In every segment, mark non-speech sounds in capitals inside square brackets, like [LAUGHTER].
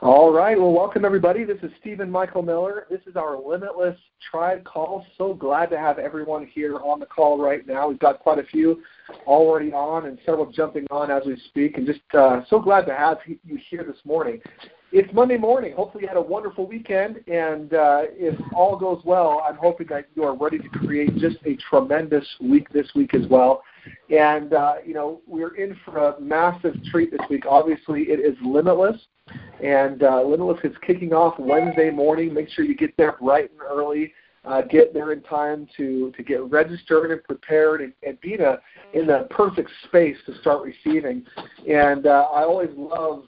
All right. Well, welcome everybody. This is Stephen Michael Miller. This is our Limitless Tribe call. So glad to have everyone here on the call right now. We've got quite a few already on and several jumping on as we speak, and just uh, so glad to have you here this morning. It's Monday morning. Hopefully, you had a wonderful weekend, and uh, if all goes well, I'm hoping that you are ready to create just a tremendous week this week as well. And uh, you know, we're in for a massive treat this week. Obviously, it is Limitless. And uh, Limitless is kicking off Wednesday morning. Make sure you get there bright and early. Uh, get there in time to, to get registered and prepared and, and be in, a, in the perfect space to start receiving. And uh, I always love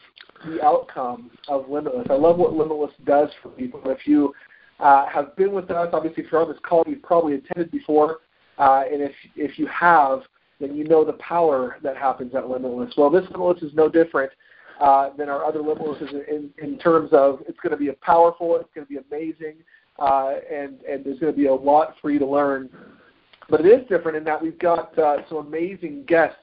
the outcome of Limitless. I love what Limitless does for people. If you uh, have been with us, obviously, if you're on this call, you've probably attended before. Uh, and if, if you have, then you know the power that happens at Limitless. Well, this Limitless is no different uh, than our other liberals in, in terms of it's going to be a powerful, it's going to be amazing, uh, and, and there's going to be a lot for you to learn. But it is different in that we've got uh, some amazing guests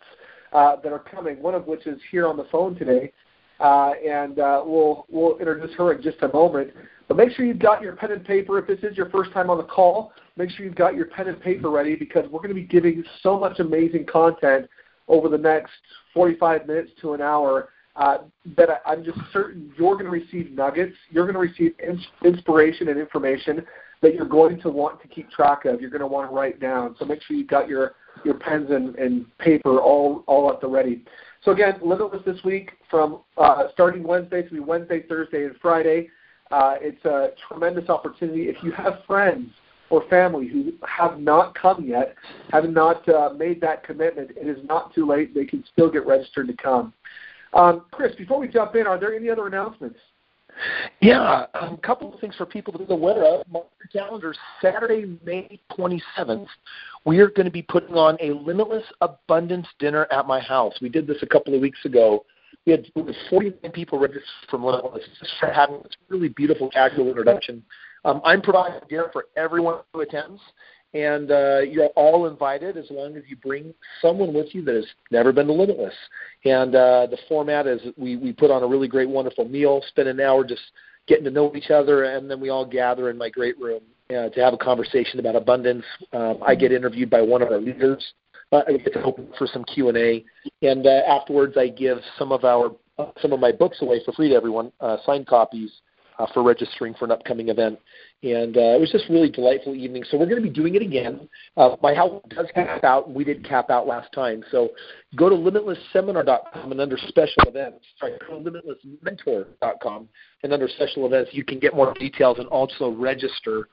uh, that are coming, one of which is here on the phone today. Uh, and uh, we'll, we'll introduce her in just a moment. But make sure you've got your pen and paper. If this is your first time on the call, make sure you've got your pen and paper ready because we're going to be giving so much amazing content over the next 45 minutes to an hour uh, that I, I'm just certain you're going to receive nuggets. You're going to receive in, inspiration and information that you're going to want to keep track of. You're going to want to write down. So make sure you've got your, your pens and, and paper all, all at the ready. So again, Limitless this week from uh, starting Wednesday to be Wednesday, Thursday, and Friday. Uh, it's a tremendous opportunity. If you have friends or family who have not come yet, have not uh, made that commitment, it is not too late. They can still get registered to come. Um, Chris, before we jump in, are there any other announcements? Yeah, um, a couple of things for people to be aware of. Mark your calendars. Saturday, May 27th, we are going to be putting on a limitless abundance dinner at my house. We did this a couple of weeks ago. We had 49 people registered from Limitless for having this really beautiful casual introduction. Um, I'm providing dinner for everyone who attends and uh, you're all invited as long as you bring someone with you that has never been to Limitless. And uh, the format is we, we put on a really great, wonderful meal, spend an hour just getting to know each other, and then we all gather in my great room uh, to have a conversation about abundance. Um, I get interviewed by one of our leaders. Uh, I get to open for some Q and A, and uh, afterwards I give some of our some of my books away for free to everyone, uh, signed copies uh, for registering for an upcoming event. And uh, it was just really delightful evening. So we're going to be doing it again. Uh, my house does cap out. We did cap out last time. So go to limitlessseminar.com and under special events, sorry, go to limitlessmentor.com and under special events, you can get more details and also register.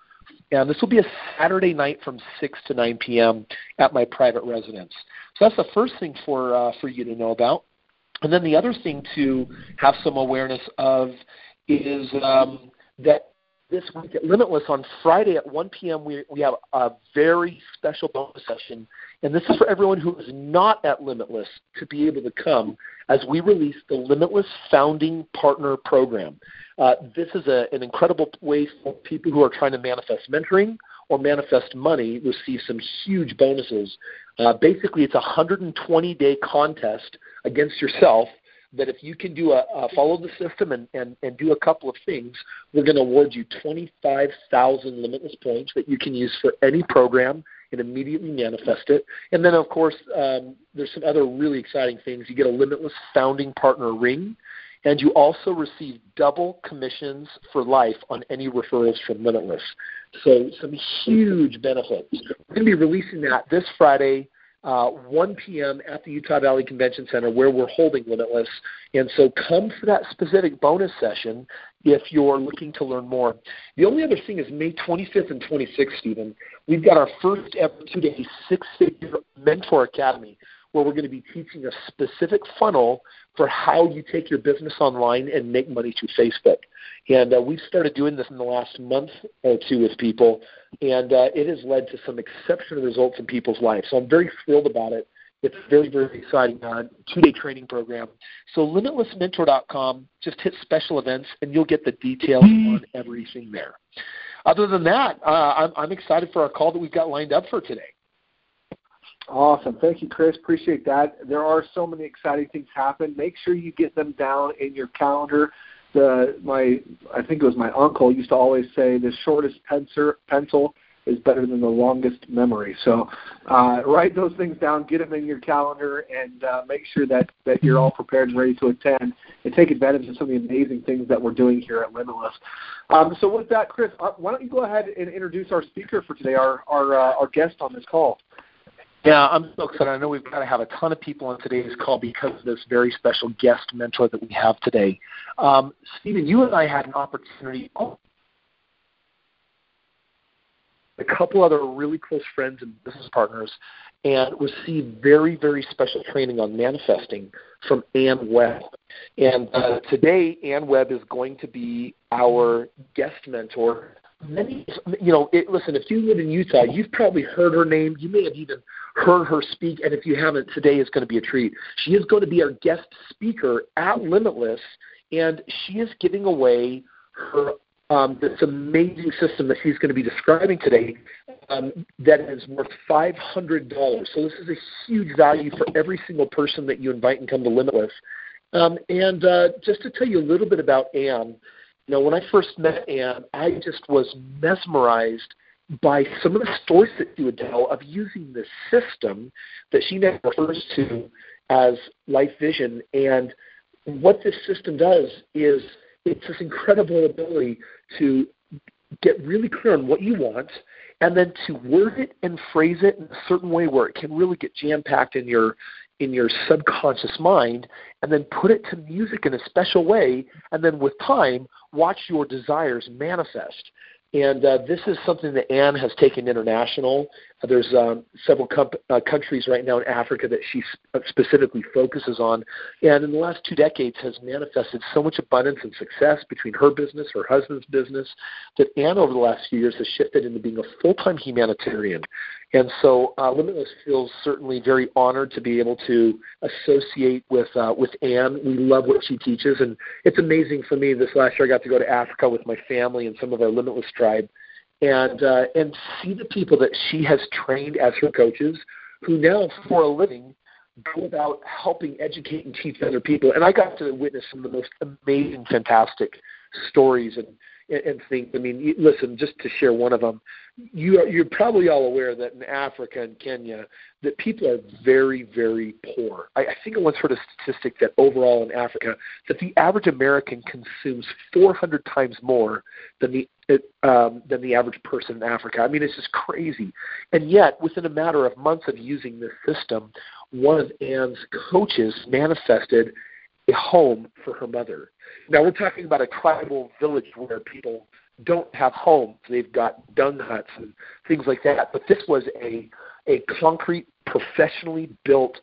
And this will be a Saturday night from 6 to 9 p.m. at my private residence. So that's the first thing for uh, for you to know about. And then the other thing to have some awareness of is um, that this week at Limitless on Friday at 1 p.m. we we have a very special bonus session, and this is for everyone who is not at Limitless to be able to come as we release the Limitless Founding Partner Program. Uh, this is a, an incredible way for people who are trying to manifest mentoring or manifest money to receive some huge bonuses. Uh, basically, it's a 120 day contest against yourself that if you can do a, follow the system and, and, and do a couple of things, we're going to award you 25,000 limitless points that you can use for any program and immediately manifest it. And then, of course, um, there's some other really exciting things. You get a limitless founding partner ring, and you also receive double commissions for life on any referrals from Limitless. So, some huge benefits. We're going to be releasing that this Friday uh, 1 p.m. at the Utah Valley Convention Center where we're holding Limitless. And so come for that specific bonus session if you're looking to learn more. The only other thing is May 25th and 26th, Stephen. We've got our first ever two day six figure mentor academy where we're going to be teaching a specific funnel for how you take your business online and make money through Facebook. And uh, we've started doing this in the last month or two with people, and uh, it has led to some exceptional results in people's lives. So I'm very thrilled about it. It's very, very exciting uh, two-day training program. So limitlessmentor.com, just hit special events, and you'll get the details on everything there. Other than that, uh, I'm, I'm excited for our call that we've got lined up for today. Awesome. Thank you, Chris. Appreciate that. There are so many exciting things happen. Make sure you get them down in your calendar the my I think it was my uncle used to always say the shortest pencil pencil is better than the longest memory. So uh, write those things down, get them in your calendar, and uh, make sure that, that you're all prepared and ready to attend and take advantage of some of the amazing things that we're doing here at Limitless. Um, so with that, Chris, uh, why don't you go ahead and introduce our speaker for today, our our, uh, our guest on this call. Yeah, I'm so excited. I know we've got to have a ton of people on today's call because of this very special guest mentor that we have today. Um, Stephen, you and I had an opportunity. Oh, a couple other really close friends and business partners and received very, very special training on manifesting from Ann Webb. And uh, today, Ann Webb is going to be our guest mentor. Many, you know, it, listen, if you live in Utah, you've probably heard her name. You may have even heard her speak. And if you haven't, today is going to be a treat. She is going to be our guest speaker at Limitless, and she is giving away her um, this amazing system that she's going to be describing today um, that is worth $500. So this is a huge value for every single person that you invite and come to Limitless. Um, and uh, just to tell you a little bit about Ann, you know, when I first met Ann, I just was mesmerized by some of the stories that she would tell of using this system that she now refers to as Life Vision. And what this system does is – it's this incredible ability to get really clear on what you want and then to word it and phrase it in a certain way where it can really get jam packed in your in your subconscious mind and then put it to music in a special way and then with time watch your desires manifest and uh, this is something that Ann has taken international. Uh, there's um, several comp- uh, countries right now in Africa that she sp- specifically focuses on. And in the last two decades has manifested so much abundance and success between her business, her husband's business, that Ann over the last few years has shifted into being a full-time humanitarian. And so uh, Limitless feels certainly very honored to be able to associate with uh, with Ann. We love what she teaches, and it's amazing for me. This last year, I got to go to Africa with my family and some of our Limitless tribe, and uh, and see the people that she has trained as her coaches, who now for a living go about helping educate and teach other people. And I got to witness some of the most amazing, fantastic stories and and think. I mean, listen, just to share one of them, you are, you're probably all aware that in Africa and Kenya, that people are very, very poor. I, I think I once heard a statistic that overall in Africa, that the average American consumes 400 times more than the um, than the average person in Africa. I mean, it's just crazy. And yet, within a matter of months of using this system, one of Ann's coaches manifested a home for her mother. Now we're talking about a tribal village where people don't have homes. They've got dung huts and things like that. But this was a a concrete, professionally built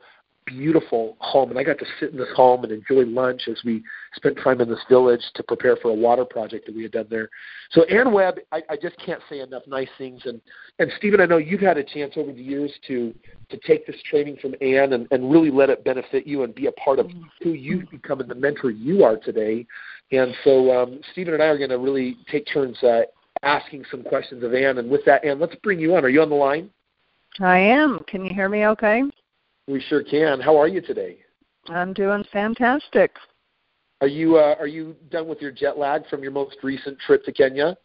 beautiful home. And I got to sit in this home and enjoy lunch as we spent time in this village to prepare for a water project that we had done there. So Ann Webb, I, I just can't say enough nice things. And and Stephen, I know you've had a chance over the years to to take this training from Ann and, and really let it benefit you and be a part of who you've become and the mentor you are today. And so um, Stephen and I are going to really take turns uh, asking some questions of Ann. And with that, Ann, let's bring you on. Are you on the line? I am. Can you hear me okay? We sure can. How are you today? I'm doing fantastic. Are you uh, are you done with your jet lag from your most recent trip to Kenya?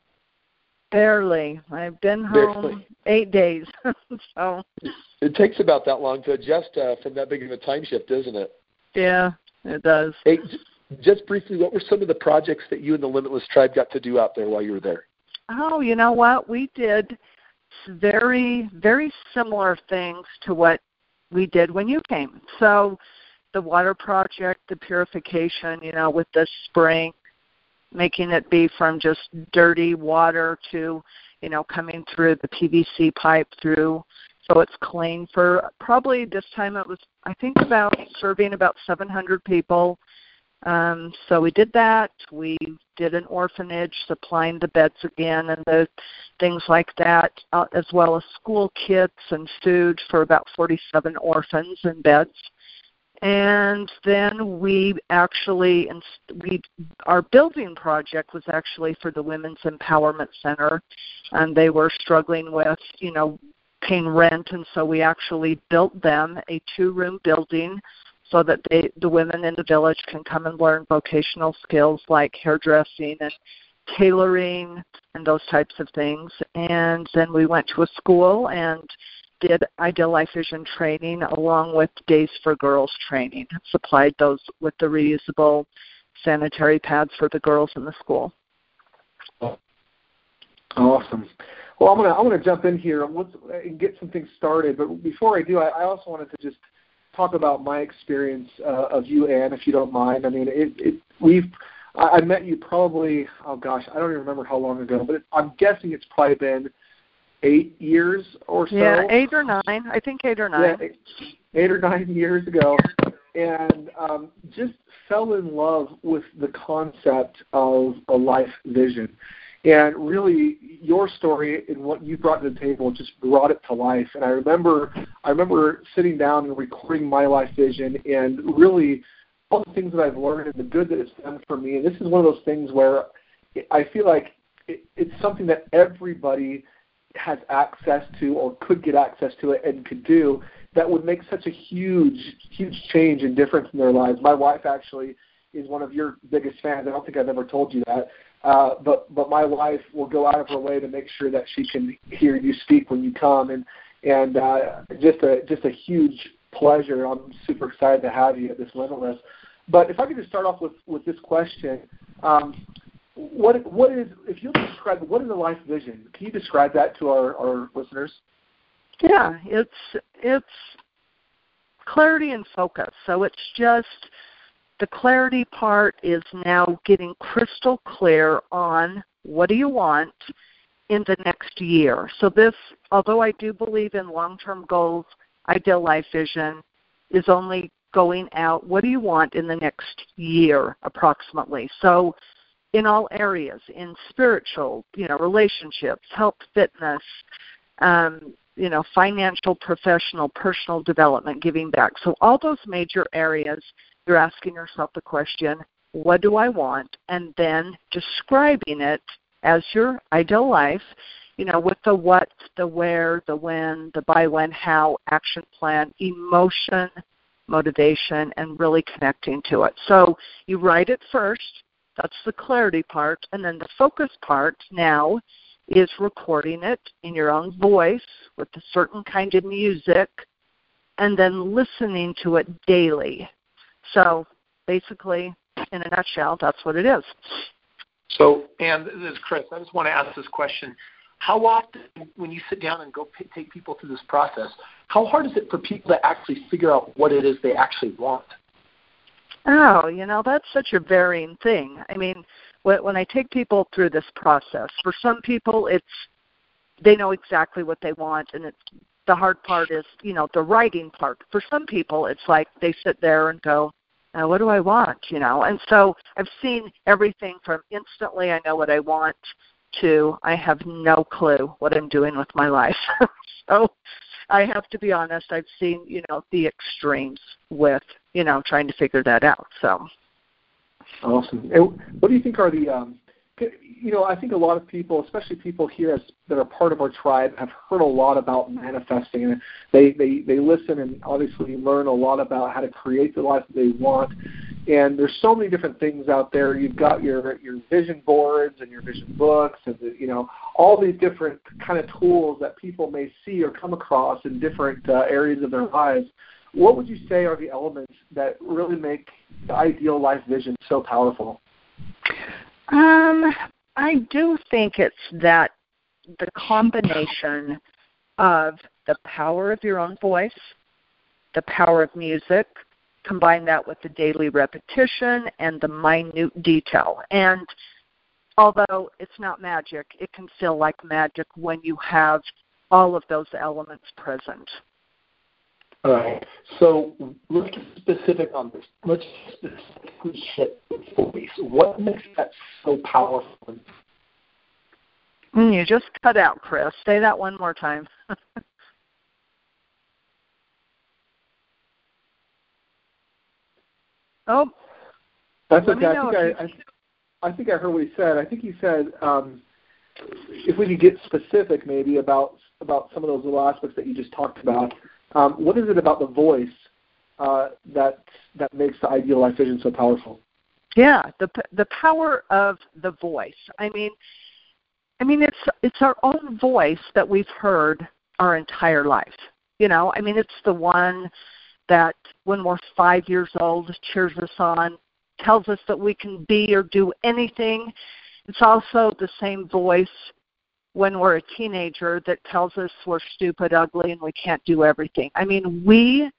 Barely. I've been home Barely. eight days. [LAUGHS] so it takes about that long to adjust uh, from that big of a time shift, doesn't it? Yeah, it does. Hey, just briefly, what were some of the projects that you and the Limitless Tribe got to do out there while you were there? Oh, you know what? We did very, very similar things to what we did when you came. So the water project, the purification, you know, with the spring, making it be from just dirty water to, you know, coming through the PVC pipe through so it's clean for probably this time it was I think about serving about 700 people. Um, so we did that. We did an orphanage, supplying the beds again and the things like that, uh, as well as school kits and food for about 47 orphans and beds. And then we actually, we our building project was actually for the Women's Empowerment Center, and they were struggling with, you know, paying rent, and so we actually built them a two-room building so that they the women in the village can come and learn vocational skills like hairdressing and tailoring and those types of things. And then we went to a school and did Ideal Life Vision training along with Days for Girls training. Supplied those with the reusable sanitary pads for the girls in the school. Awesome. Well, I'm gonna I'm gonna jump in here and get some things started. But before I do, I, I also wanted to just talk about my experience uh, of you, Ann, if you don't mind. I mean, it, it we've I, I met you probably oh gosh, I don't even remember how long ago, but it, I'm guessing it's probably been eight years or so. Yeah, eight or nine. I think eight or nine. Yeah, eight, eight or nine years ago, and um, just fell in love with the concept of a life vision. And really, your story and what you brought to the table just brought it to life. And I remember, I remember sitting down and recording my life vision, and really, all the things that I've learned and the good that it's done for me. And this is one of those things where I feel like it, it's something that everybody has access to or could get access to it and could do that would make such a huge, huge change and difference in their lives. My wife actually is one of your biggest fans. I don't think I've ever told you that. Uh, but but my wife will go out of her way to make sure that she can hear you speak when you come, and and uh, just a just a huge pleasure. I'm super excited to have you at this Limitless. But if I could just start off with with this question, um, what what is if you describe what is a life vision? Can you describe that to our, our listeners? Yeah, it's it's clarity and focus. So it's just the clarity part is now getting crystal clear on what do you want in the next year. So this, although I do believe in long-term goals, ideal life vision is only going out, what do you want in the next year approximately? So in all areas, in spiritual, you know, relationships, health, fitness, um, you know, financial, professional, personal development, giving back. So all those major areas you're asking yourself the question, what do I want? And then describing it as your ideal life, you know, with the what, the where, the when, the by when, how, action plan, emotion, motivation, and really connecting to it. So you write it first, that's the clarity part, and then the focus part now is recording it in your own voice with a certain kind of music and then listening to it daily. So basically, in a nutshell, that's what it is. So, and this is Chris. I just want to ask this question. How often, when you sit down and go p- take people through this process, how hard is it for people to actually figure out what it is they actually want? Oh, you know, that's such a varying thing. I mean, when, when I take people through this process, for some people, it's they know exactly what they want, and it's the hard part is, you know, the writing part. For some people, it's like they sit there and go, uh, what do I want? You know, and so I've seen everything from instantly I know what I want to I have no clue what I'm doing with my life. [LAUGHS] so I have to be honest, I've seen, you know, the extremes with, you know, trying to figure that out. So Awesome. And what do you think are the um you know, I think a lot of people, especially people here as, that are part of our tribe, have heard a lot about manifesting, and they they they listen and obviously learn a lot about how to create the life that they want. And there's so many different things out there. You've got your your vision boards and your vision books, and the, you know all these different kind of tools that people may see or come across in different uh, areas of their lives. What would you say are the elements that really make the ideal life vision so powerful? Um, I do think it's that the combination of the power of your own voice, the power of music, combine that with the daily repetition and the minute detail. And although it's not magic, it can feel like magic when you have all of those elements present. All right. So let's get specific on this. Let's specifically hit voice. What makes that so powerful? Mm, you just cut out, Chris. Say that one more time. [LAUGHS] oh. That's okay. I think I, I, I think I heard what he said. I think he said um, if we could get specific, maybe about about some of those little aspects that you just talked about. Um, what is it about the voice uh, that that makes the ideal life vision so powerful. Yeah, the the power of the voice. I mean, I mean it's it's our own voice that we've heard our entire life. You know, I mean it's the one that when we're 5 years old cheers us on, tells us that we can be or do anything. It's also the same voice when we're a teenager that tells us we're stupid, ugly, and we can't do everything. I mean, we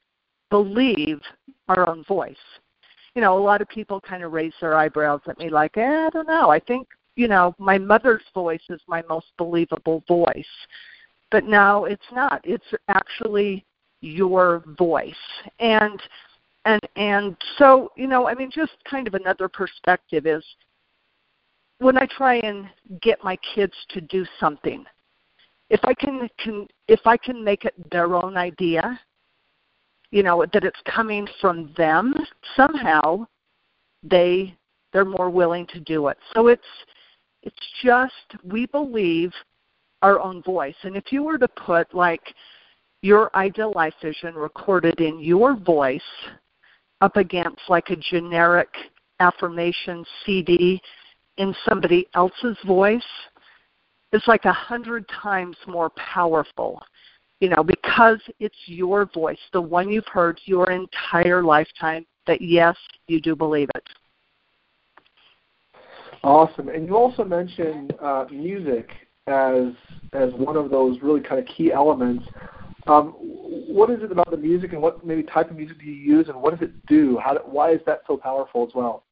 believe our own voice. You know, a lot of people kind of raise their eyebrows at me like, eh, I don't know. I think, you know, my mother's voice is my most believable voice. But no, it's not. It's actually your voice. And and and so, you know, I mean just kind of another perspective is when I try and get my kids to do something, if I can, can if I can make it their own idea, you know that it's coming from them somehow they they're more willing to do it. So it's it's just we believe our own voice. And if you were to put like your ideal life vision recorded in your voice up against like a generic affirmation cd in somebody else's voice it's like a hundred times more powerful you know, because it's your voice, the one you've heard your entire lifetime, that yes, you do believe it. Awesome. And you also mentioned uh, music as as one of those really kind of key elements. Um, what is it about the music, and what maybe type of music do you use, and what does it do? How, why is that so powerful as well?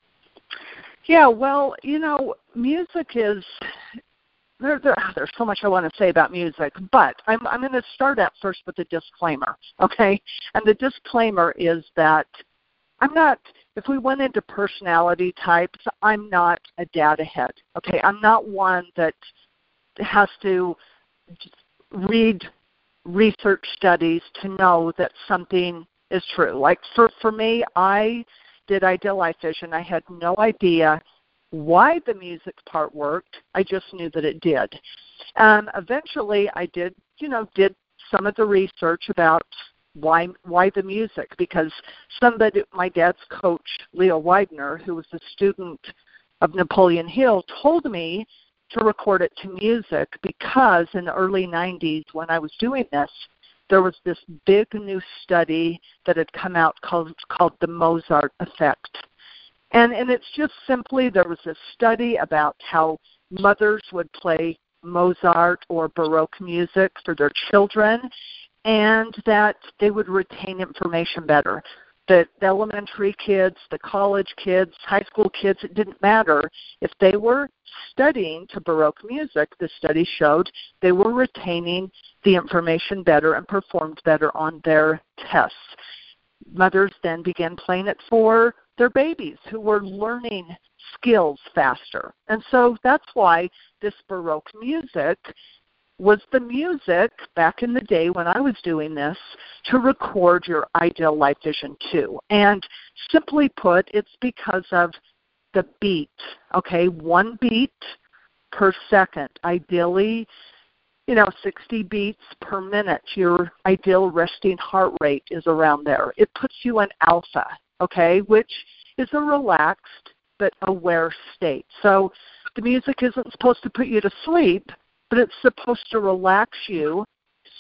Yeah, well, you know, music is there, there, ah, there's so much I want to say about music, but I'm, I'm going to start out first with a disclaimer, okay? And the disclaimer is that I'm not, if we went into personality types, I'm not a data head, okay? I'm not one that has to read research studies to know that something is true. Like for, for me, I did Ideal Life Vision. I had no idea why the music part worked. I just knew that it did. And eventually, I did, you know, did some of the research about why why the music because somebody, my dad's coach, Leo Widener, who was a student of Napoleon Hill, told me to record it to music because in the early 90s when I was doing this, there was this big new study that had come out called called the Mozart effect and and it's just simply there was a study about how mothers would play Mozart or Baroque music for their children and that they would retain information better. The elementary kids, the college kids, high school kids, it didn't matter. If they were studying to Baroque music, the study showed they were retaining the information better and performed better on their tests. Mothers then began playing it for their babies who were learning skills faster. And so that's why this Baroque music was the music back in the day when I was doing this to record your ideal life vision too. And simply put, it's because of the beat. Okay, one beat per second. Ideally, you know, 60 beats per minute. Your ideal resting heart rate is around there. It puts you in alpha okay, which is a relaxed but aware state. So the music isn't supposed to put you to sleep, but it's supposed to relax you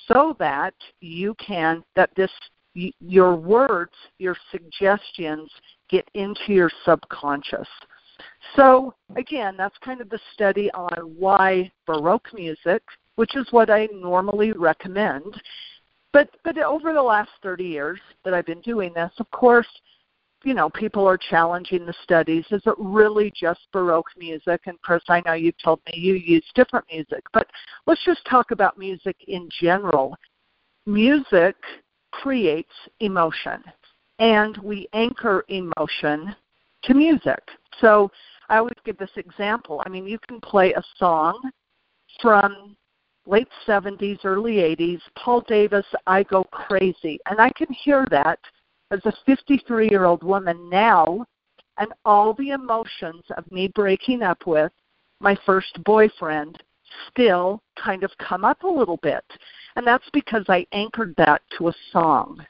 so that you can that this your words, your suggestions get into your subconscious. So again, that's kind of the study on why baroque music, which is what I normally recommend. But but over the last 30 years that I've been doing this, of course, you know, people are challenging the studies. Is it really just Baroque music? And Chris, I know you've told me you use different music, but let's just talk about music in general. Music creates emotion, and we anchor emotion to music. So I always give this example. I mean, you can play a song from late 70s, early 80s, Paul Davis, I Go Crazy, and I can hear that as a 53 year old woman now, and all the emotions of me breaking up with my first boyfriend still kind of come up a little bit. And that's because I anchored that to a song.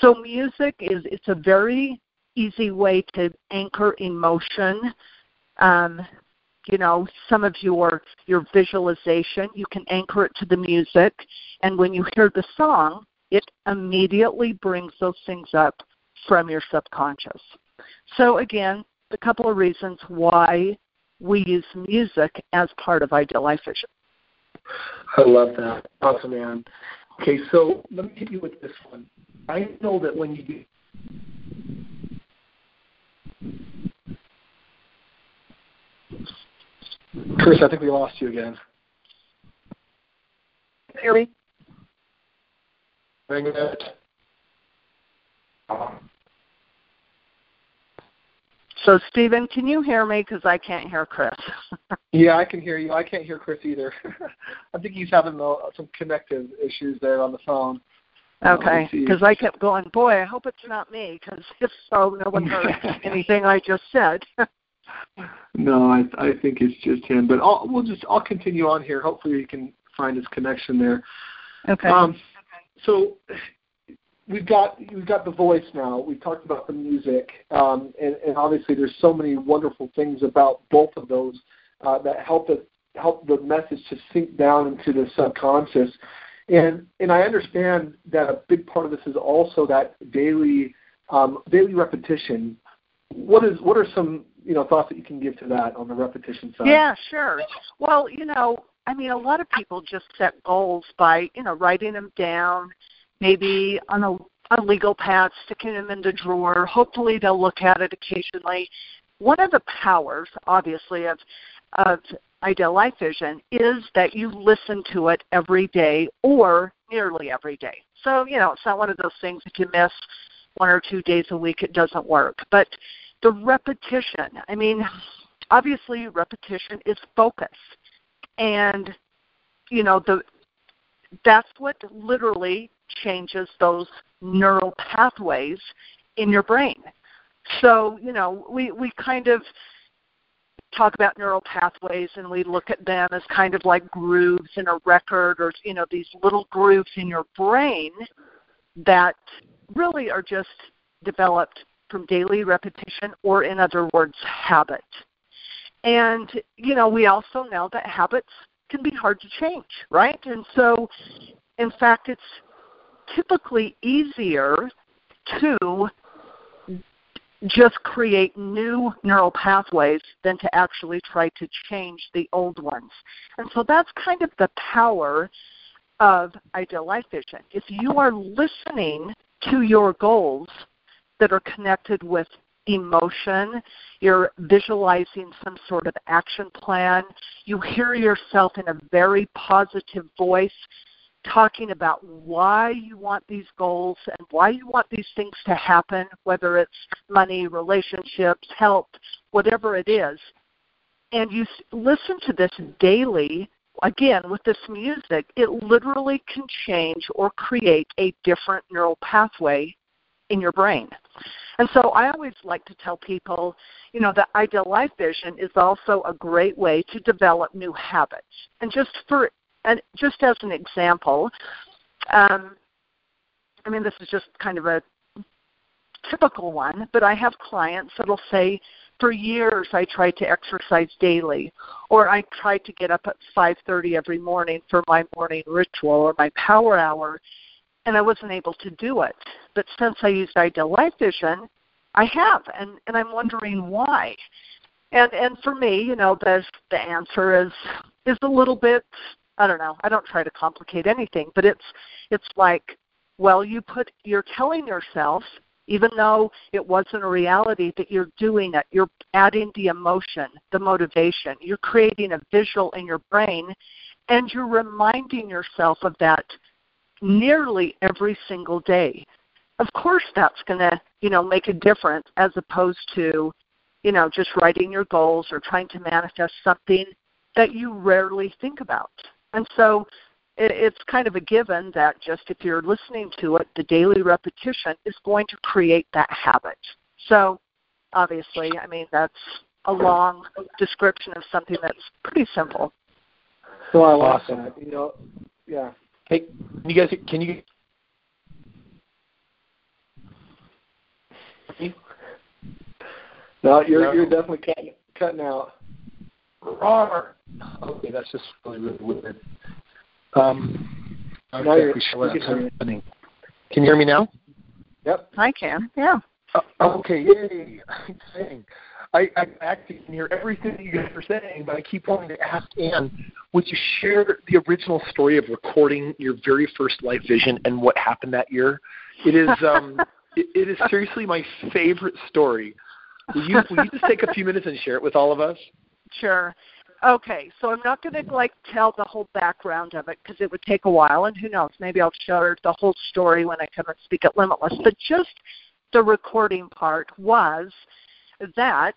So music is it's a very easy way to anchor emotion. Um, you know, some of your your visualization, you can anchor it to the music, and when you hear the song, it immediately brings those things up from your subconscious. So again, a couple of reasons why we use music as part of Ideal Life Vision. I love that. Awesome, man. Okay, so let me hit you with this one. I know that when you do Chris, I think we lost you again. Hear me? Hang it. So, Stephen, can you hear me? Because I can't hear Chris. [LAUGHS] yeah, I can hear you. I can't hear Chris either. [LAUGHS] I think he's having uh, some connective issues there on the phone. Okay, because uh, I kept going, boy, I hope it's not me, because [LAUGHS] if so, no one heard anything I just said. no, I I think it's just him. But I'll we'll just I'll continue on here. Hopefully, you can find his connection there. Okay. Um, so we've got we've got the voice now. We've talked about the music, um, and, and obviously there's so many wonderful things about both of those uh, that help it help the message to sink down into the subconscious. And and I understand that a big part of this is also that daily um, daily repetition. What is what are some you know thoughts that you can give to that on the repetition side? Yeah, sure. Well, you know, I mean, a lot of people just set goals by you know writing them down maybe on a, a legal pad, sticking them in the drawer. Hopefully, they'll look at it occasionally. One of the powers, obviously, of of Ideal Life Vision is that you listen to it every day or nearly every day. So, you know, it's not one of those things if you miss one or two days a week, it doesn't work. But the repetition, I mean, obviously, repetition is focus. And, you know, the that's what literally changes those neural pathways in your brain. So, you know, we, we kind of talk about neural pathways and we look at them as kind of like grooves in a record or, you know, these little grooves in your brain that really are just developed from daily repetition or, in other words, habit. And, you know, we also know that habits can be hard to change, right? And so, in fact, it's typically easier to just create new neural pathways than to actually try to change the old ones. And so that's kind of the power of Ideal Life Vision. If you are listening to your goals that are connected with emotion, you're visualizing some sort of action plan, you hear yourself in a very positive voice talking about why you want these goals and why you want these things to happen, whether it's money, relationships, health, whatever it is. And you listen to this daily, again, with this music, it literally can change or create a different neural pathway in your brain. And so I always like to tell people, you know, the ideal life vision is also a great way to develop new habits. And just for and just as an example, um, I mean, this is just kind of a typical one, but I have clients that'll say, for years I tried to exercise daily, or I tried to get up at 5:30 every morning for my morning ritual or my power hour, and I wasn't able to do it. But since I used Ideal Life Vision, I have, and and I'm wondering why. And and for me, you know, the the answer is is a little bit I don't know. I don't try to complicate anything, but it's it's like, well, you put you're telling yourself even though it wasn't a reality that you're doing it you're adding the emotion the motivation you're creating a visual in your brain and you're reminding yourself of that nearly every single day of course that's going to you know make a difference as opposed to you know just writing your goals or trying to manifest something that you rarely think about and so it, it's kind of a given that just if you're listening to it, the daily repetition is going to create that habit. So obviously, I mean, that's a long description of something that's pretty simple. So I like awesome. that. You know, yeah. Hey, can you guys can you? No, you're no. you're definitely cutting cutting out. Rawr. Okay, that's just really really weird. Um, okay, now you're, you can, can you hear me now? Yep. I can. Yeah. Uh, okay, yay! [LAUGHS] I, I actually can hear everything that you guys are saying, but I keep wanting to ask Ann, would you share the original story of recording your very first Life Vision and what happened that year? It is um, [LAUGHS] it, it is seriously my favorite story. Will you, will you just take a few minutes and share it with all of us? Sure. Okay, so I'm not going to like tell the whole background of it because it would take a while, and who knows, maybe I'll share the whole story when I come and speak at Limitless. But just the recording part was that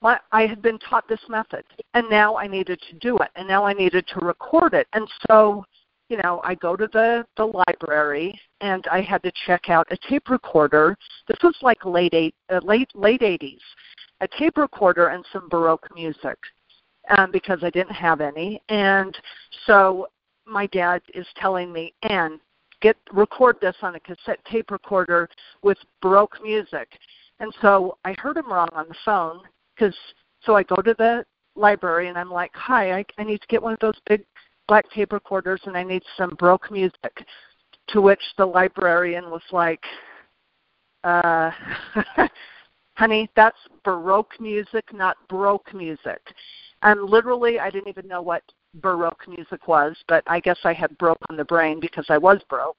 my, I had been taught this method, and now I needed to do it, and now I needed to record it, and so you know, I go to the the library and I had to check out a tape recorder. This was like late eight, uh, late late eighties, a tape recorder and some Baroque music, um, because I didn't have any. And so my dad is telling me, Ann, get record this on a cassette tape recorder with Baroque music. And so I heard him wrong on the phone because so I go to the library and I'm like, hi, I, I need to get one of those big black tape recorders and I need some Baroque music. To which the librarian was like, uh, [LAUGHS] honey, that's Baroque music, not broke music. And literally, I didn't even know what Baroque music was, but I guess I had broke on the brain because I was broke.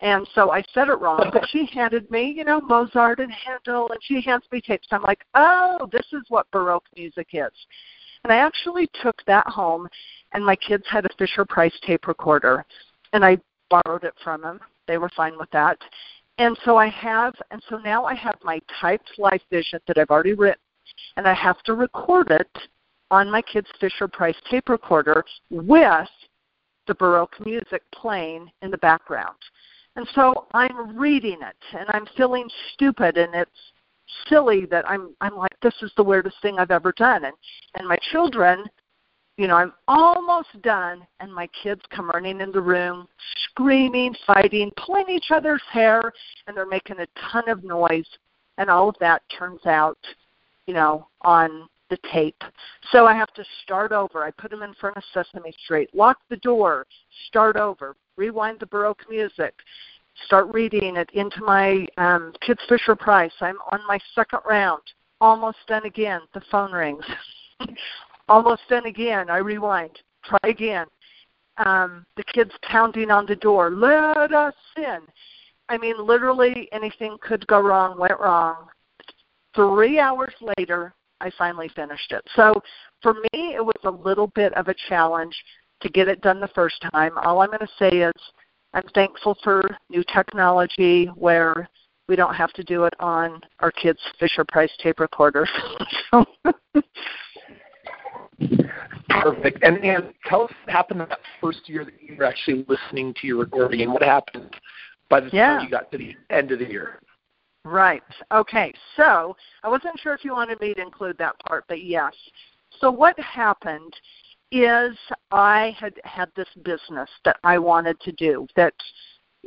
And so I said it wrong, but [LAUGHS] she handed me, you know, Mozart and Handel, and she hands me tapes. I'm like, oh, this is what Baroque music is. And I actually took that home and my kids had a Fisher Price tape recorder, and I borrowed it from them. They were fine with that. And so I have, and so now I have my typed life vision that I've already written, and I have to record it on my kids' Fisher Price tape recorder with the Baroque music playing in the background. And so I'm reading it, and I'm feeling stupid, and it's silly that I'm I'm like this is the weirdest thing I've ever done, and and my children you know, I'm almost done, and my kids come running in the room, screaming, fighting, pulling each other's hair, and they're making a ton of noise. And all of that turns out, you know, on the tape. So I have to start over. I put them in front of Sesame Street, lock the door, start over, rewind the Baroque music, start reading it into my um, Kids Fisher Price. I'm on my second round, almost done again. The phone rings. [LAUGHS] Almost done again. I rewind. Try again. Um, the kids pounding on the door. Let us in. I mean, literally anything could go wrong, went wrong. Three hours later, I finally finished it. So for me, it was a little bit of a challenge to get it done the first time. All I'm going to say is I'm thankful for new technology where we don't have to do it on our kids' Fisher Price tape recorders. [LAUGHS] so Perfect. And, and tell us what happened that first year that you were actually listening to your recording and what happened by the yeah. time you got to the end of the year. Right. Okay. So I wasn't sure if you wanted me to include that part, but yes. So what happened is I had had this business that I wanted to do that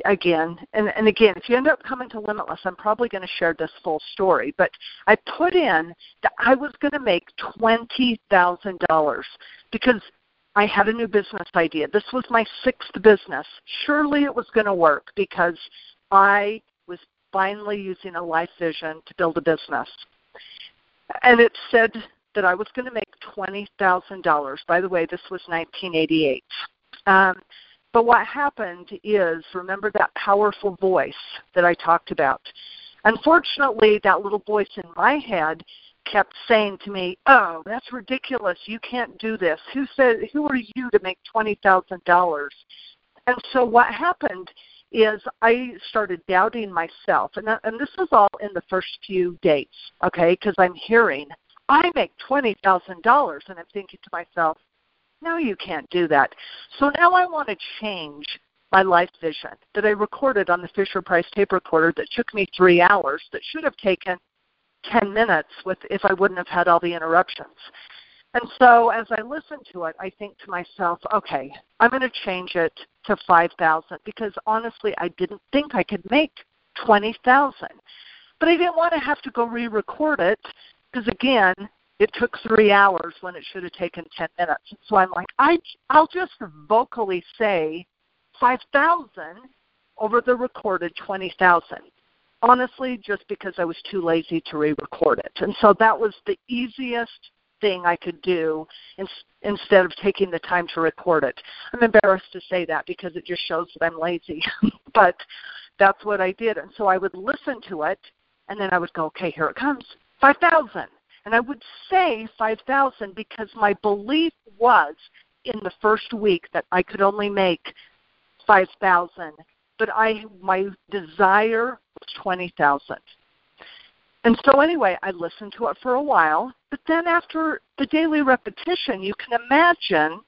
again, and, and again, if you end up coming to Limitless, I'm probably going to share this full story, but I put in that I was going to make $20,000 because I had a new business idea. This was my sixth business. Surely it was going to work because I was finally using a life vision to build a business. And it said that I was going to make $20,000. By the way, this was 1988. Um, but what happened is, remember that powerful voice that I talked about? Unfortunately, that little voice in my head kept saying to me, "Oh, that's ridiculous. You can't do this. Who said who are you to make $20,000?" And so what happened is I started doubting myself. And that, and this was all in the first few dates, okay? Because I'm hearing, "I make $20,000." And I'm thinking to myself, no, you can't do that. So now I want to change my life vision that I recorded on the Fisher Price tape recorder that took me three hours, that should have taken 10 minutes with if I wouldn't have had all the interruptions. And so as I listen to it, I think to myself, okay, I'm going to change it to 5,000 because honestly, I didn't think I could make 20,000. but I didn't want to have to go re-record it because again, it took three hours when it should have taken ten minutes. So I'm like, I I'll just vocally say five thousand over the recorded twenty thousand. Honestly, just because I was too lazy to re-record it, and so that was the easiest thing I could do in, instead of taking the time to record it. I'm embarrassed to say that because it just shows that I'm lazy, [LAUGHS] but that's what I did. And so I would listen to it, and then I would go, okay, here it comes, five thousand and I would say 5,000 because my belief was in the first week that I could only make 5,000, but I my desire was 20,000. And so anyway, I listened to it for a while, but then after the daily repetition, you can imagine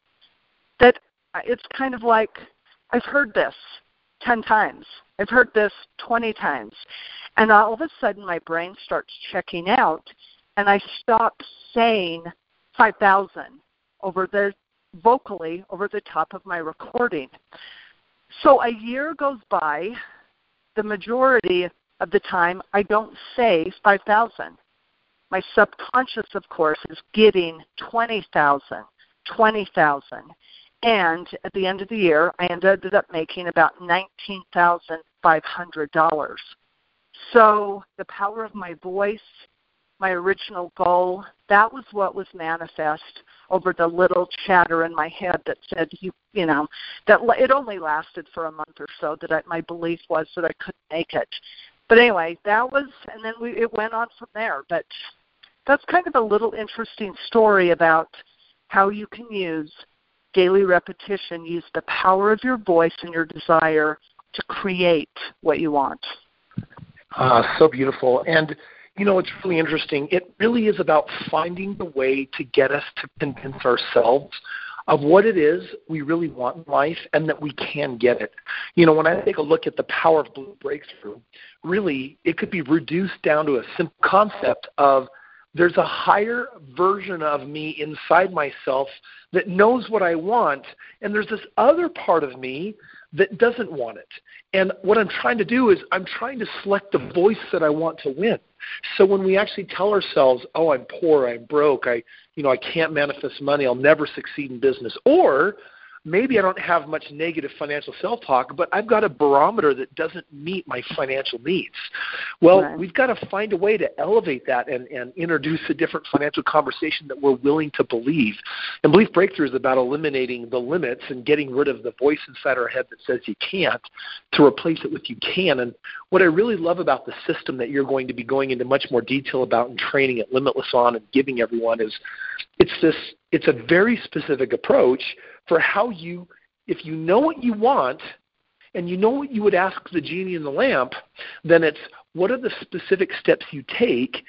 that it's kind of like I've heard this 10 times. I've heard this 20 times. And all of a sudden my brain starts checking out and I stop saying 5,000 over the vocally over the top of my recording. So a year goes by, the majority of the time I don't say 5,000. My subconscious, of course, is getting 20,000, 20,000. And at the end of the year, I ended up making about $19,500. So the power of my voice my original goal, that was what was manifest over the little chatter in my head that said you you know that it only lasted for a month or so that I, my belief was that I couldn't make it. But anyway, that was and then we it went on from there. But that's kind of a little interesting story about how you can use daily repetition, use the power of your voice and your desire to create what you want. Ah, so beautiful. And you know, it's really interesting. It really is about finding the way to get us to convince ourselves of what it is we really want in life and that we can get it. You know, when I take a look at the power of Belief Breakthrough, really it could be reduced down to a simple concept of there's a higher version of me inside myself that knows what I want, and there's this other part of me that doesn't want it. And what I'm trying to do is I'm trying to select the voice that I want to win. So when we actually tell ourselves, "Oh, I'm poor, I'm broke, I, you know, I can't manifest money, I'll never succeed in business," or maybe I don't have much negative financial self talk, but I've got a barometer that doesn't meet my financial needs. Well, right. we've got to find a way to elevate that and, and introduce a different financial conversation that we're willing to believe. And Belief Breakthrough is about eliminating the limits and getting rid of the voice inside our head that says you can't to replace it with you can. And what I really love about the system that you're going to be going into much more detail about and training at Limitless on and giving everyone is it's this it's a very specific approach for how you, if you know what you want and you know what you would ask the genie in the lamp, then it's what are the specific steps you take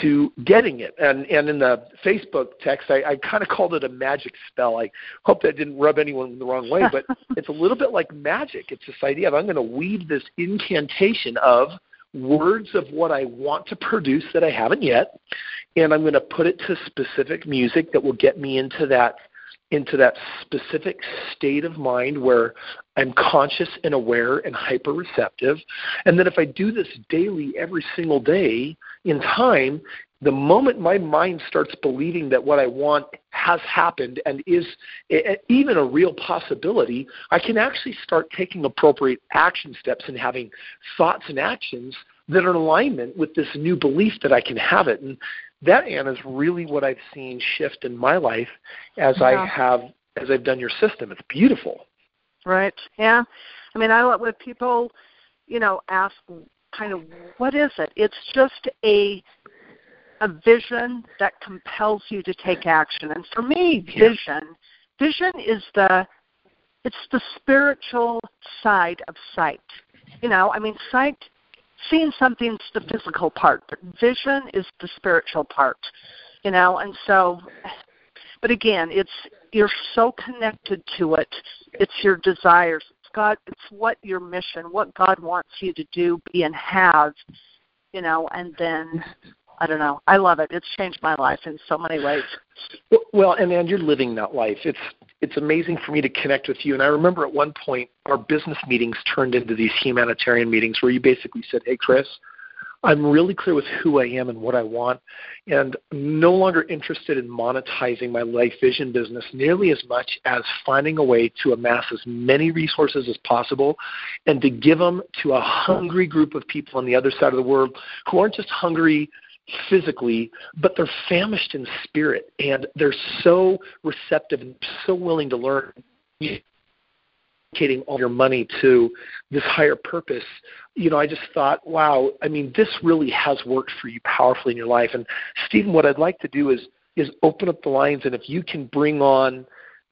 to getting it. And and in the Facebook text, I, I kind of called it a magic spell. I hope that didn't rub anyone the wrong way, but [LAUGHS] it's a little bit like magic. It's this idea of I'm going to weave this incantation of words of what I want to produce that I haven't yet, and I'm going to put it to specific music that will get me into that into that specific state of mind where I'm conscious and aware and hyper receptive. And then if I do this daily, every single day in time, the moment my mind starts believing that what I want has happened and is even a real possibility, I can actually start taking appropriate action steps and having thoughts and actions that are in alignment with this new belief that I can have it. And that Ann is really what I've seen shift in my life as yeah. I have as I've done your system. It's beautiful. Right. Yeah. I mean, I let when people, you know, ask kind of what is it? It's just a a vision that compels you to take action. And for me, vision, vision is the it's the spiritual side of sight. You know, I mean, sight seeing something's the physical part, but vision is the spiritual part, you know. And so, but again, it's you're so connected to it. It's your desires. It's God. It's what your mission, what God wants you to do, be, and have, you know. And then I don't know. I love it. It's changed my life in so many ways. Well, and and you're living that life. It's it's amazing for me to connect with you. And I remember at one point our business meetings turned into these humanitarian meetings where you basically said, "Hey, Chris, I'm really clear with who I am and what I want, and no longer interested in monetizing my life vision business nearly as much as finding a way to amass as many resources as possible and to give them to a hungry group of people on the other side of the world who aren't just hungry physically, but they're famished in spirit and they're so receptive and so willing to learn dedicating all your money to this higher purpose, you know, I just thought, wow, I mean, this really has worked for you powerfully in your life. And Stephen, what I'd like to do is is open up the lines, and if you can bring on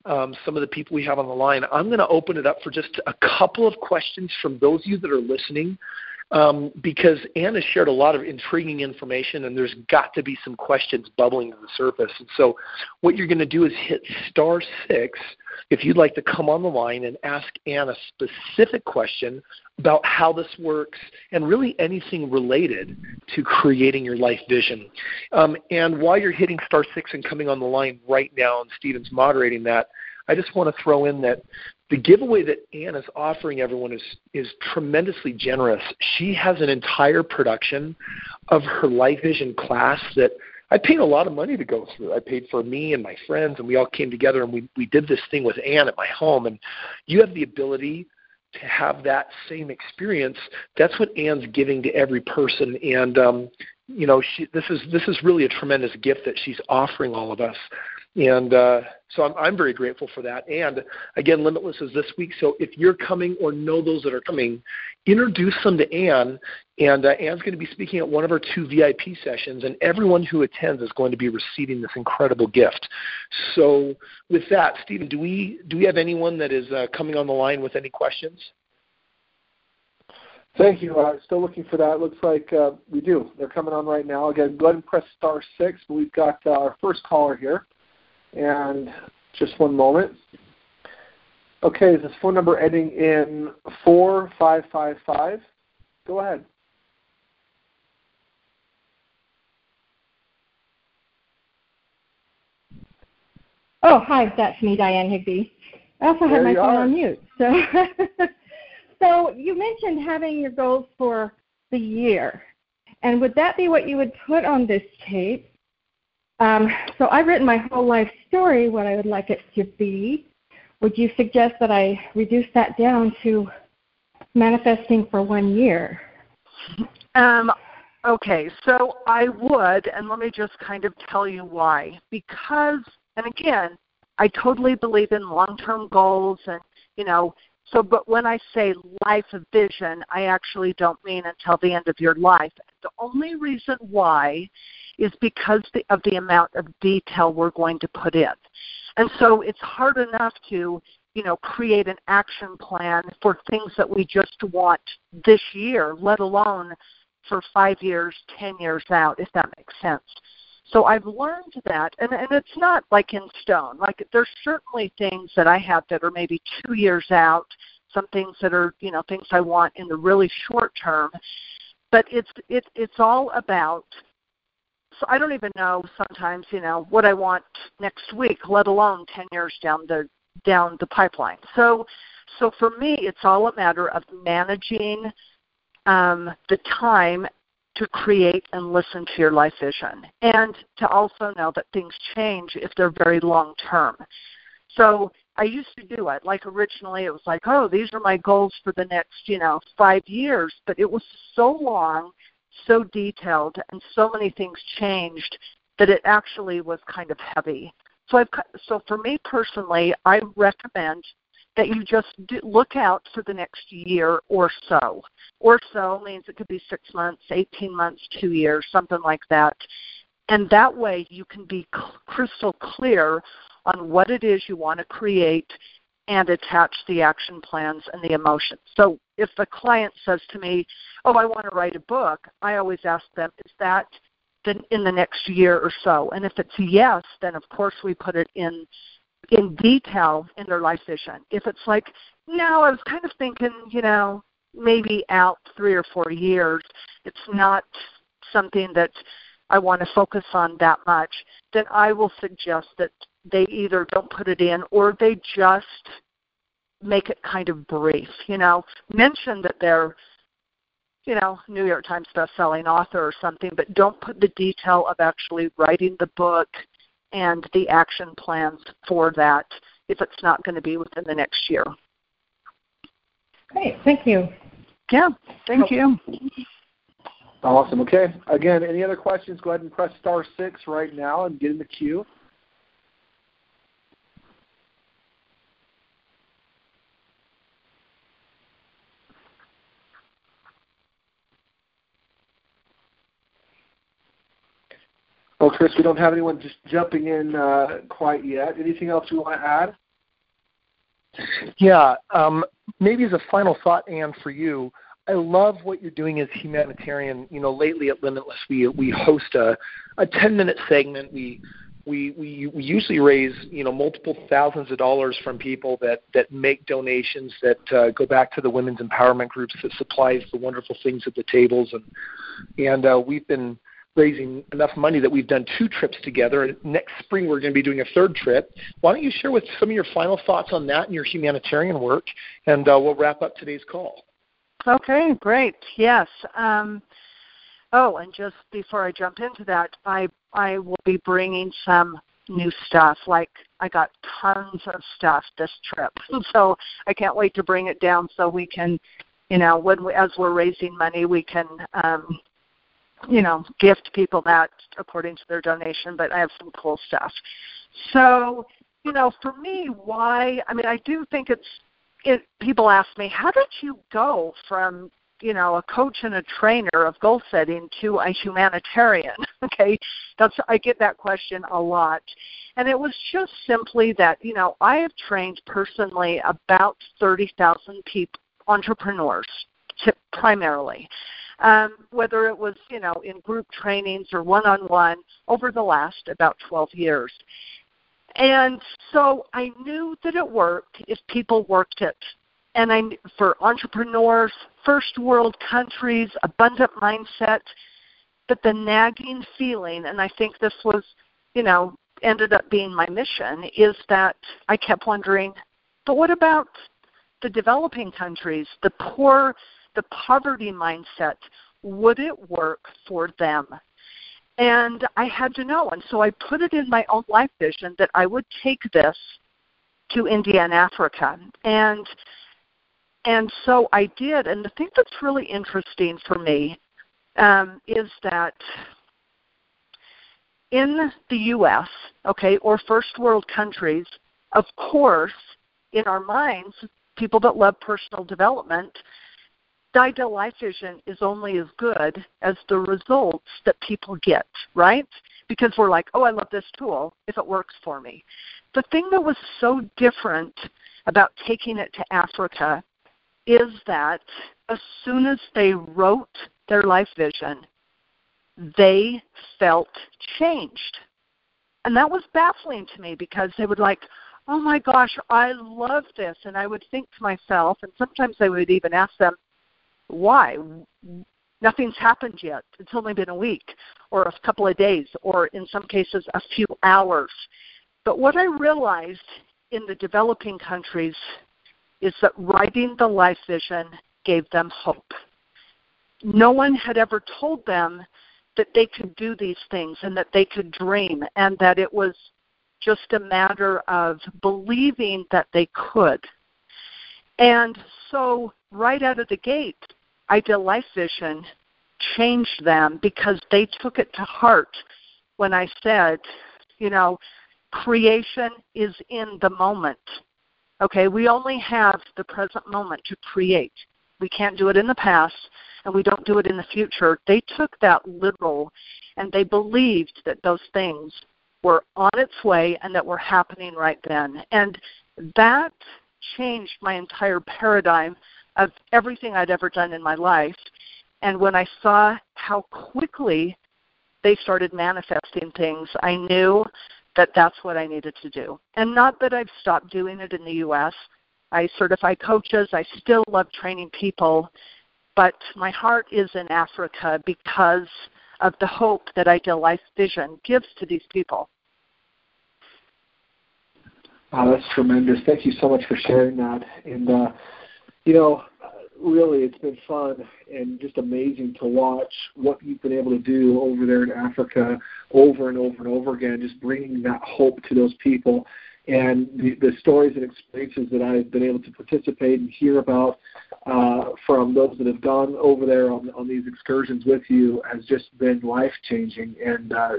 um, some of the people we have on the line, I'm going to open it up for just a couple of questions from those of you that are listening um, because Anna shared a lot of intriguing information, and there's got to be some questions bubbling to the surface. And so, what you're going to do is hit star six if you'd like to come on the line and ask Anna a specific question about how this works and really anything related to creating your life vision. Um, and while you're hitting star six and coming on the line right now, and Steven's moderating that, I just want to throw in that the giveaway that Ann is offering everyone is is tremendously generous. She has an entire production of her Life Vision class that I paid a lot of money to go through. I paid for me and my friends, and we all came together and we we did this thing with Ann at my home. And you have the ability to have that same experience. That's what Ann's giving to every person, and um, you know, she, this is this is really a tremendous gift that she's offering all of us. And uh, so I'm, I'm very grateful for that. And again, Limitless is this week. So if you're coming or know those that are coming, introduce them to Ann. And uh, Ann's going to be speaking at one of our two VIP sessions, and everyone who attends is going to be receiving this incredible gift. So with that, Stephen, do we do we have anyone that is uh, coming on the line with any questions? Thank you. Uh, still looking for that. Looks like uh, we do. They're coming on right now. Again, go ahead and press star six. We've got uh, our first caller here. And just one moment. Okay, is this phone number ending in 4555? Go ahead. Oh, hi, that's me, Diane Higby. I also there have my phone are. on mute. So, [LAUGHS] so you mentioned having your goals for the year. And would that be what you would put on this tape? Um, so I've written my whole life story, what I would like it to be. Would you suggest that I reduce that down to manifesting for one year? Um, okay, so I would, and let me just kind of tell you why. Because, and again, I totally believe in long-term goals, and you know, so. But when I say life vision, I actually don't mean until the end of your life. The only reason why is because of the amount of detail we're going to put in. And so it's hard enough to, you know, create an action plan for things that we just want this year, let alone for five years, ten years out, if that makes sense. So I've learned that, and, and it's not like in stone. Like there's certainly things that I have that are maybe two years out, some things that are, you know, things I want in the really short term. But it's it, it's all about so I don't even know sometimes, you know, what I want next week, let alone 10 years down the down the pipeline. So so for me, it's all a matter of managing um, the time to create and listen to your life vision, and to also know that things change if they're very long term. So I used to do it. Like originally, it was like, oh, these are my goals for the next, you know, five years. But it was so long so detailed and so many things changed that it actually was kind of heavy. So I've so for me personally, I recommend that you just look out for the next year or so. Or so means it could be 6 months, 18 months, 2 years, something like that. And that way you can be crystal clear on what it is you want to create and attach the action plans and the emotions. So if a client says to me, "Oh, I want to write a book," I always ask them, "Is that in the next year or so?" And if it's yes, then of course we put it in in detail in their life vision. If it's like, "No, I was kind of thinking, you know, maybe out 3 or 4 years, it's not something that I want to focus on that much, then I will suggest that they either don't put it in or they just make it kind of brief. You know, mention that they're you know, New York Times best-selling author or something, but don't put the detail of actually writing the book and the action plans for that if it's not going to be within the next year. Great, thank you. Yeah, thank you. Awesome. Okay. Again, any other questions? Go ahead and press star six right now and get in the queue. Well, Chris, we don't have anyone just jumping in uh, quite yet. Anything else you want to add? Yeah, um, maybe as a final thought, Ann, for you, I love what you're doing as humanitarian. You know, lately at Limitless, we we host a a 10 minute segment. We we, we we usually raise you know multiple thousands of dollars from people that that make donations that uh, go back to the women's empowerment groups that supplies the wonderful things at the tables and and uh, we've been raising enough money that we've done two trips together. And next spring, we're going to be doing a third trip. Why don't you share with some of your final thoughts on that and your humanitarian work, and uh, we'll wrap up today's call. Okay, great. Yes. Um, oh, and just before I jump into that, I I will be bringing some new stuff. Like I got tons of stuff this trip, [LAUGHS] so I can't wait to bring it down so we can, you know, when we, as we're raising money, we can, um, you know, gift people that according to their donation. But I have some cool stuff. So, you know, for me, why? I mean, I do think it's it, people ask me, how did you go from you know a coach and a trainer of goal setting to a humanitarian? [LAUGHS] okay, that's I get that question a lot, and it was just simply that you know I have trained personally about thirty thousand people, entrepreneurs, primarily. Um, whether it was you know in group trainings or one-on-one over the last about 12 years and so I knew that it worked if people worked it. And I, for entrepreneurs, first world countries, abundant mindset, but the nagging feeling, and I think this was, you know, ended up being my mission, is that I kept wondering, but what about the developing countries, the poor, the poverty mindset? Would it work for them? And I had to know. And so I put it in my own life vision that I would take this to India and Africa. And and so I did. And the thing that's really interesting for me um, is that in the U.S., okay, or first world countries, of course, in our minds, people that love personal development ideal life vision is only as good as the results that people get, right? Because we're like, oh, I love this tool if it works for me. The thing that was so different about taking it to Africa is that as soon as they wrote their life vision, they felt changed. And that was baffling to me because they would like, oh my gosh, I love this. And I would think to myself, and sometimes I would even ask them, why? Nothing's happened yet. It's only been a week or a couple of days or in some cases a few hours. But what I realized in the developing countries is that writing the life vision gave them hope. No one had ever told them that they could do these things and that they could dream and that it was just a matter of believing that they could. And so, right out of the gate, Ideal Life Vision changed them because they took it to heart when I said, you know, creation is in the moment. Okay, we only have the present moment to create. We can't do it in the past and we don't do it in the future. They took that literal and they believed that those things were on its way and that were happening right then. And that changed my entire paradigm of everything I'd ever done in my life. And when I saw how quickly they started manifesting things, I knew that that's what I needed to do. And not that I've stopped doing it in the U.S. I certify coaches. I still love training people, but my heart is in Africa because of the hope that Ideal Life Vision gives to these people. Wow, that's tremendous. Thank you so much for sharing that. And uh, you know, really, it's been fun and just amazing to watch what you've been able to do over there in Africa over and over and over again, just bringing that hope to those people. And the, the stories and experiences that I've been able to participate and hear about uh, from those that have gone over there on, on these excursions with you has just been life changing and uh,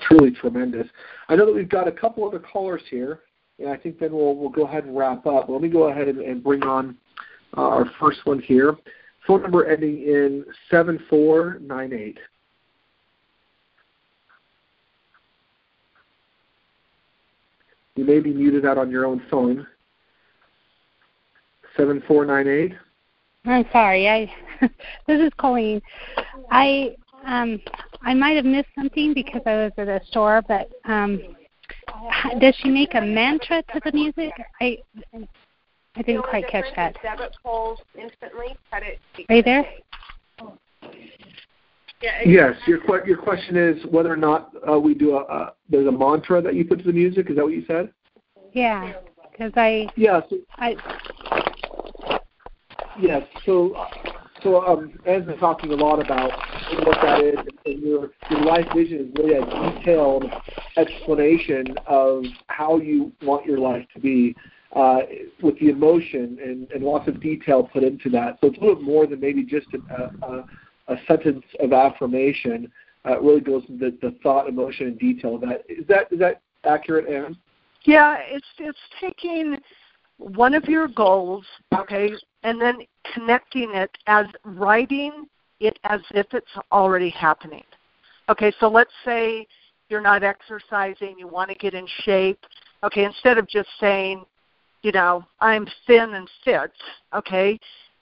truly tremendous. I know that we've got a couple other callers here, and I think then we'll we'll go ahead and wrap up. Let me go ahead and, and bring on uh, our first one here. Phone number ending in 7498. You may be muted out on your own phone. 7498. I'm sorry. I [LAUGHS] this is Colleen. I um I might have missed something because I was at a store, but um does she make a mantra to the music? I I didn't quite catch that. Debit pulls instantly. Credit. Are you there? Yeah, yes, your your question is whether or not uh, we do a uh, there's a mantra that you put to the music. Is that what you said? Yeah, because I yeah so, I yes so so um, Ann's been talking a lot about what that is, and your your life vision is really a detailed explanation of how you want your life to be uh, with the emotion and, and lots of detail put into that. So it's a little bit more than maybe just a, a, a sentence of affirmation. Uh, it really goes into the, the thought, emotion, and detail of that. Is that is that accurate, Ann? Yeah, it's it's taking one of your goals, okay, and then connecting it as writing it as if it's already happening. Okay, so let's say you're not exercising, you want to get in shape. Okay, instead of just saying, you know, I'm thin and fit, okay,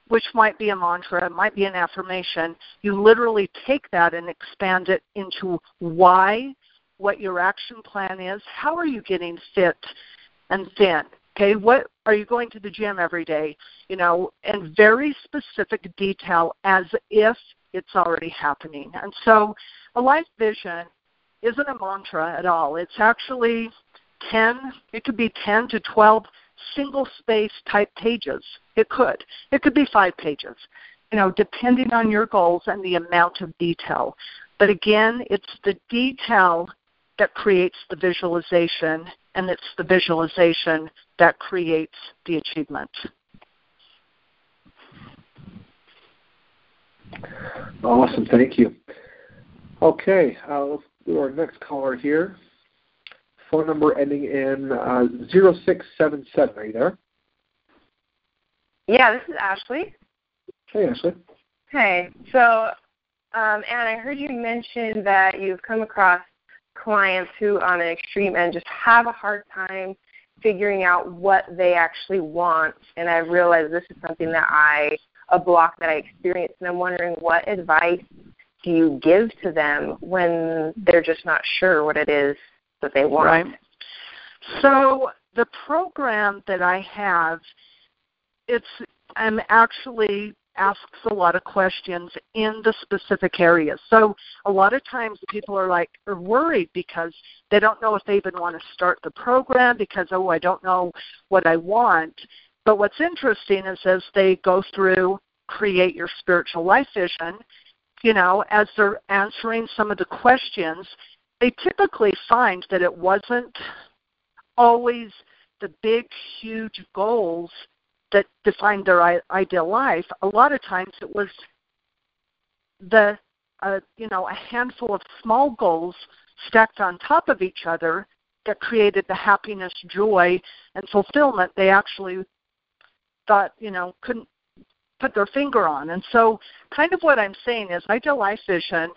which might be a mantra, might be an affirmation, you literally take that and expand it into why, what your action plan is, how are you getting fit and thin? Okay, what are you going to the gym every day? You know, and very specific detail as if it's already happening. And so a life vision isn't a mantra at all. It's actually 10, it could be 10 to 12 single space type pages. It could. It could be five pages, you know, depending on your goals and the amount of detail. But again, it's the detail that creates the visualization, and it's the visualization that creates the achievement. Awesome, thank you. Okay, uh, let's do our next caller here phone number ending in uh, 0677. Are you there? Yeah, this is Ashley. Hey, Ashley. Hey. So, um, Ann, I heard you mention that you've come across clients who, on an extreme end, just have a hard time figuring out what they actually want. And I realize this is something that I, a block that I experienced. And I'm wondering what advice do you give to them when they're just not sure what it is that they want. Right. So the program that I have, it's I'm actually asks a lot of questions in the specific areas. So a lot of times people are like are worried because they don't know if they even want to start the program because oh I don't know what I want. But what's interesting is as they go through create your spiritual life vision, you know, as they're answering some of the questions, they typically find that it wasn't always the big, huge goals that defined their ideal life. A lot of times it was the, uh, you know, a handful of small goals stacked on top of each other that created the happiness, joy, and fulfillment they actually thought, you know, couldn't put their finger on. And so, kind of what I'm saying is, ideal life vision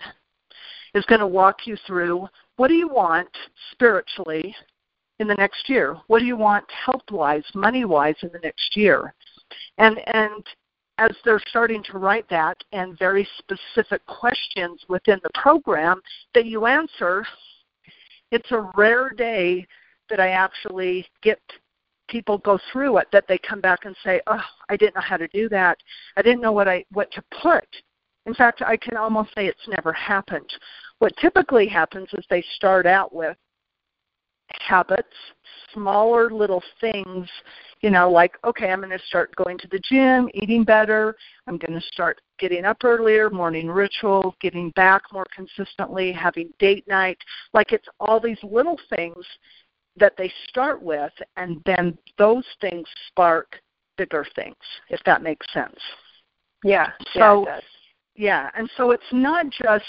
is going to walk you through what do you want spiritually in the next year? What do you want health wise, money wise in the next year? And and as they're starting to write that and very specific questions within the program that you answer, it's a rare day that I actually get people go through it that they come back and say, "Oh, I didn't know how to do that. I didn't know what I what to put." In fact, I can almost say it's never happened. What typically happens is they start out with habits, smaller little things, you know, like, okay, I'm going to start going to the gym, eating better. I'm going to start getting up earlier, morning ritual, getting back more consistently, having date night. Like it's all these little things that they start with, and then those things spark bigger things, if that makes sense. Yeah. So, yeah, yeah, and so it's not just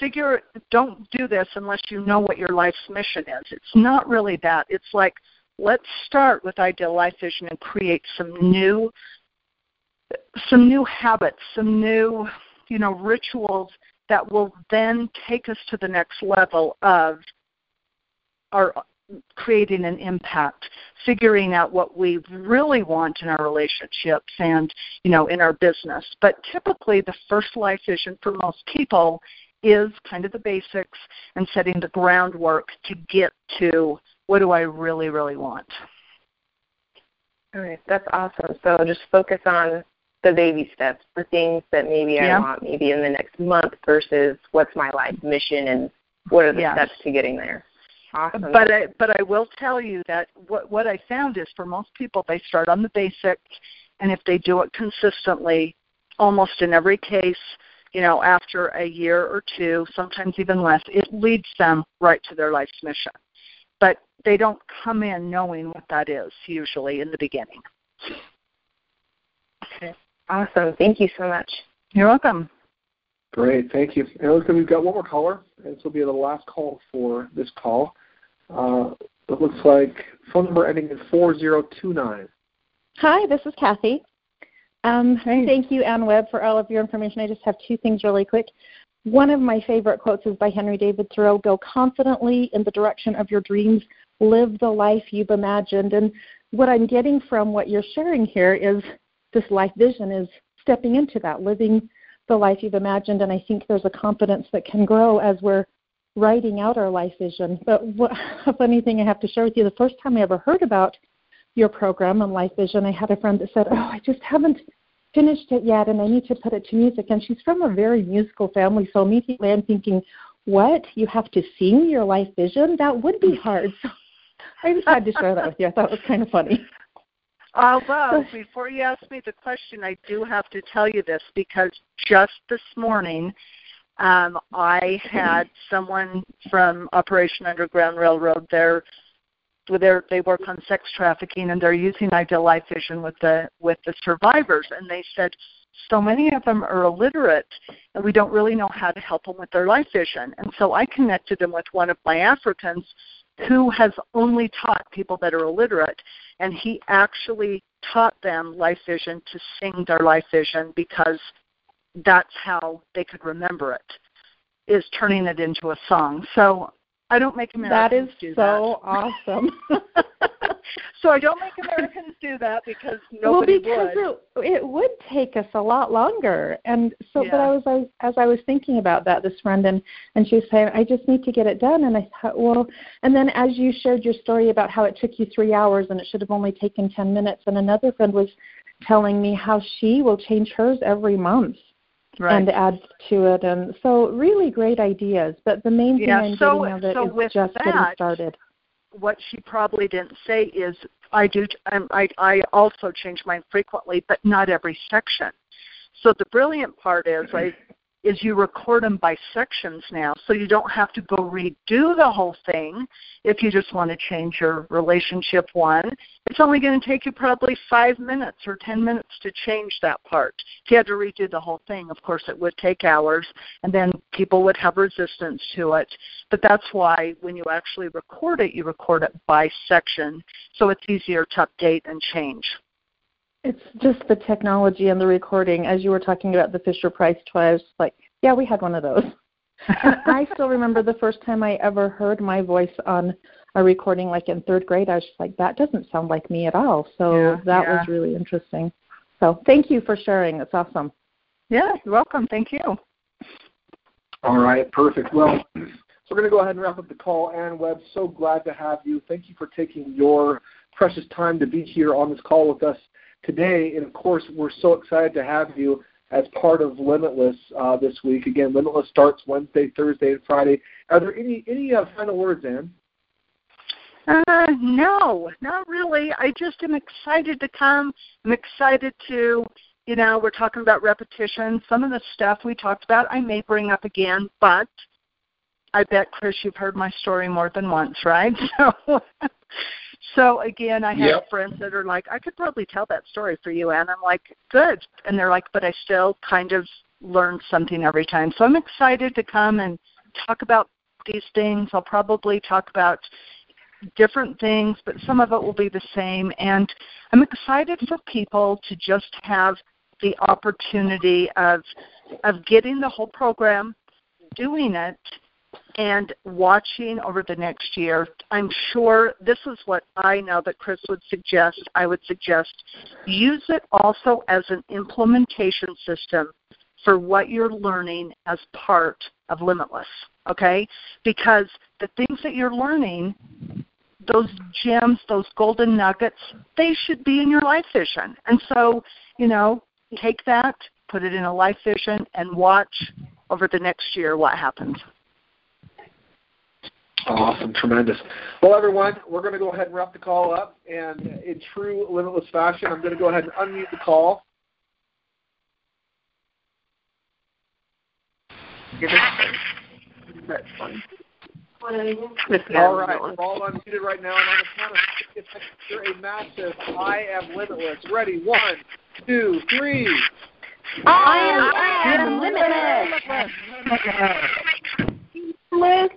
figure don't do this unless you know what your life's mission is. It's not really that. It's like let's start with ideal life vision and create some new some new habits, some new, you know, rituals that will then take us to the next level of our creating an impact, figuring out what we really want in our relationships and, you know, in our business. But typically the first life vision for most people is kind of the basics and setting the groundwork to get to what do I really, really want. All right, that's awesome. So just focus on the baby steps, the things that maybe yeah. I want maybe in the next month versus what's my life mission and what are the yes. steps to getting there. Awesome. But I, but I will tell you that what what I found is for most people they start on the basics, and if they do it consistently, almost in every case, you know, after a year or two, sometimes even less, it leads them right to their life's mission. But they don't come in knowing what that is usually in the beginning. Okay. Awesome. Thank you so much. You're welcome. Great, thank you. And looks like we've got one more caller, and this will be the last call for this call. Uh, it looks like phone number ending in 4029. Hi, this is Kathy. Um, hey. Thank you, Ann Webb, for all of your information. I just have two things really quick. One of my favorite quotes is by Henry David Thoreau Go confidently in the direction of your dreams, live the life you've imagined. And what I'm getting from what you're sharing here is this life vision is stepping into that, living the life you've imagined. And I think there's a confidence that can grow as we're writing out our life vision. But what, [LAUGHS] a funny thing I have to share with you the first time I ever heard about your program on life vision, I had a friend that said, Oh, I just haven't finished it yet and I need to put it to music. And she's from a very musical family. So immediately I'm thinking, What? You have to sing your life vision? That would be hard. [LAUGHS] So I just had to share that with you. I thought it was kind of funny. Uh, Although, before you ask me the question, I do have to tell you this because just this morning, um, I had someone from Operation Underground Railroad there. They're, they work on sex trafficking, and they're using Ideal Life Vision with the with the survivors. And they said so many of them are illiterate, and we don't really know how to help them with their life vision. And so I connected them with one of my Africans who has only taught people that are illiterate, and he actually taught them life vision to sing their life vision because that's how they could remember it is turning it into a song. So I don't make Americans that do so that. awesome. [LAUGHS] so I don't make Americans do that because well, nobody because would. It, it would take us a lot longer. And so, Yeah. but I was, I was as I was thinking about that this friend, and and she was saying, I just need to get it done. And I thought, well, and then as you shared your story about how it took you three hours and it should have only taken ten minutes, and another friend was telling me how she will change hers every month right. and add to it. And so, really great ideas. But the main thing Yeah, I'm so- getting of it so is just getting started. what she probably didn't say is I do um, I I also change mine frequently, but not every section. So the brilliant part is I is you record them by sections now, so you don't have to go redo the whole thing if you just want to change your relationship one. It's only going to take you probably five minutes or ten minutes to change that part. If you had to redo the whole thing, of course it would take hours, and then people would have resistance to it. But that's why when you actually record it, you record it by section, so it's easier to update and change. It's just the technology and the recording. As you were talking about the Fisher Price toy, I was like, yeah, we had one of those. [LAUGHS] I still remember the first time I ever heard my voice on a recording, like in third grade. I was just like, that doesn't sound like me at all. So Yeah, that yeah. was really interesting. So thank you for sharing. It's awesome. Yeah, you're welcome. Thank you. All right, perfect. Well, so we're going to go ahead and wrap up the call. Ann Webb, so glad to have you. Thank you for taking your precious time to be here on this call with us today. And of course, we're so excited to have you as part of Limitless uh, this week. Again, Limitless starts Wednesday, Thursday, and Friday. Are there any any uh, final words, Ann? Uh, no, not really. I just am excited to come. I'm excited to, you know, we're talking about repetition. Some of the stuff we talked about I may bring up again, but I bet Chris you've heard my story more than once, right? [LAUGHS] So so again, I have yep. friends that are like, I could probably tell that story for you, and I'm like, good. And they're like, but I still kind of learn something every time. So I'm excited to come and talk about these things. I'll probably talk about different things, but some of it will be the same. And I'm excited for people to just have the opportunity of of getting the whole program, doing it, and watching over the next year. I'm sure this is what I know that Chris would suggest. I would suggest use it also as an implementation system for what you're learning as part of Limitless, okay? Because the things that you're learning, those gems, those golden nuggets, they should be in your life vision. And so, you know, take that, put it in a life vision, and watch over the next year what happens. Awesome, tremendous. Well, everyone, we're going to go ahead and wrap the call up. And in true limitless fashion, I'm going to go ahead and unmute the call. All right, we're all unmuted right now, and on the count of six, you're a massive I am limitless. Ready? One, two, three. I am limitless. Limitless.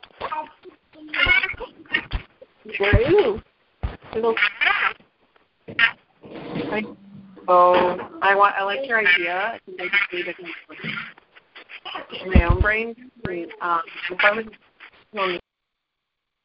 Woo. Oh, I want. I like your idea. I think I just need it in my own brain. Um,